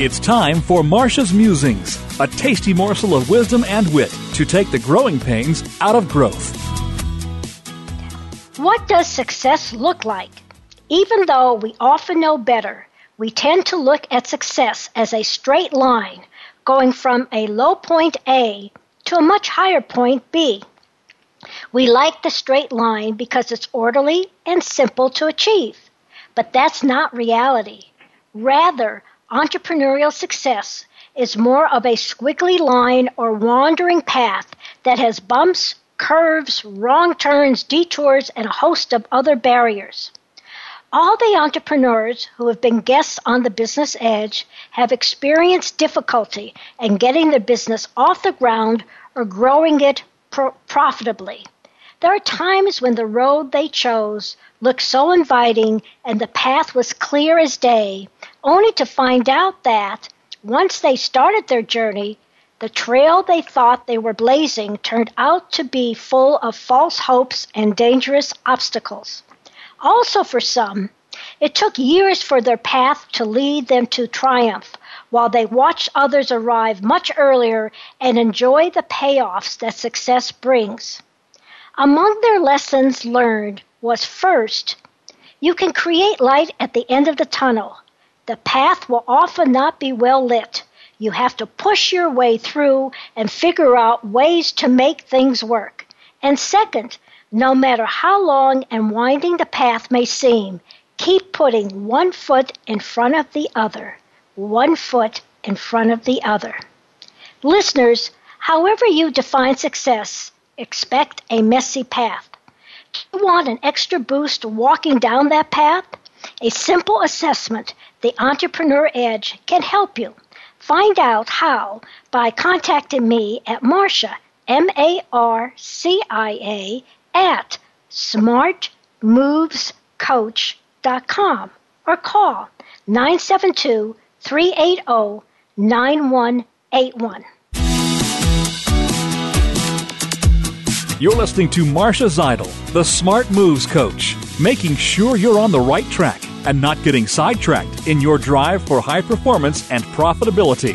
It's time for Marcia's Musings, a tasty morsel of wisdom and wit to take the growing pains out of growth. What does success look like? Even though we often know better, we tend to look at success as a straight line going from a low point A to a much higher point B. We like the straight line because it's orderly and simple to achieve. But that's not reality. Rather, entrepreneurial success is more of a squiggly line or wandering path that has bumps, curves, wrong turns, detours, and a host of other barriers. All the entrepreneurs who have been guests on the Business Edge have experienced difficulty in getting their business off the ground or growing it pro- profitably. There are times when the road they chose looked so inviting and the path was clear as day, only to find out that, once they started their journey, the trail they thought they were blazing turned out to be full of false hopes and dangerous obstacles. Also, for some, it took years for their path to lead them to triumph, while they watched others arrive much earlier and enjoy the payoffs that success brings. Among their lessons learned was first, you can create light at the end of the tunnel. The path will often not be well lit. You have to push your way through and figure out ways to make things work. And second, no matter how long and winding the path may seem, keep putting one foot in front of the other, one foot in front of the other. Listeners, however you define success, expect a messy path. Do you want an extra boost walking down that path? A simple assessment, the Entrepreneur Edge, can help you. Find out how by contacting me at Marcia, M A R C I A, at smartmovescoach.com or call 972 380 9181. You're listening to Marcia Zidle, the Smart Moves Coach, making sure you're on the right track and not getting sidetracked in your drive for high performance and profitability.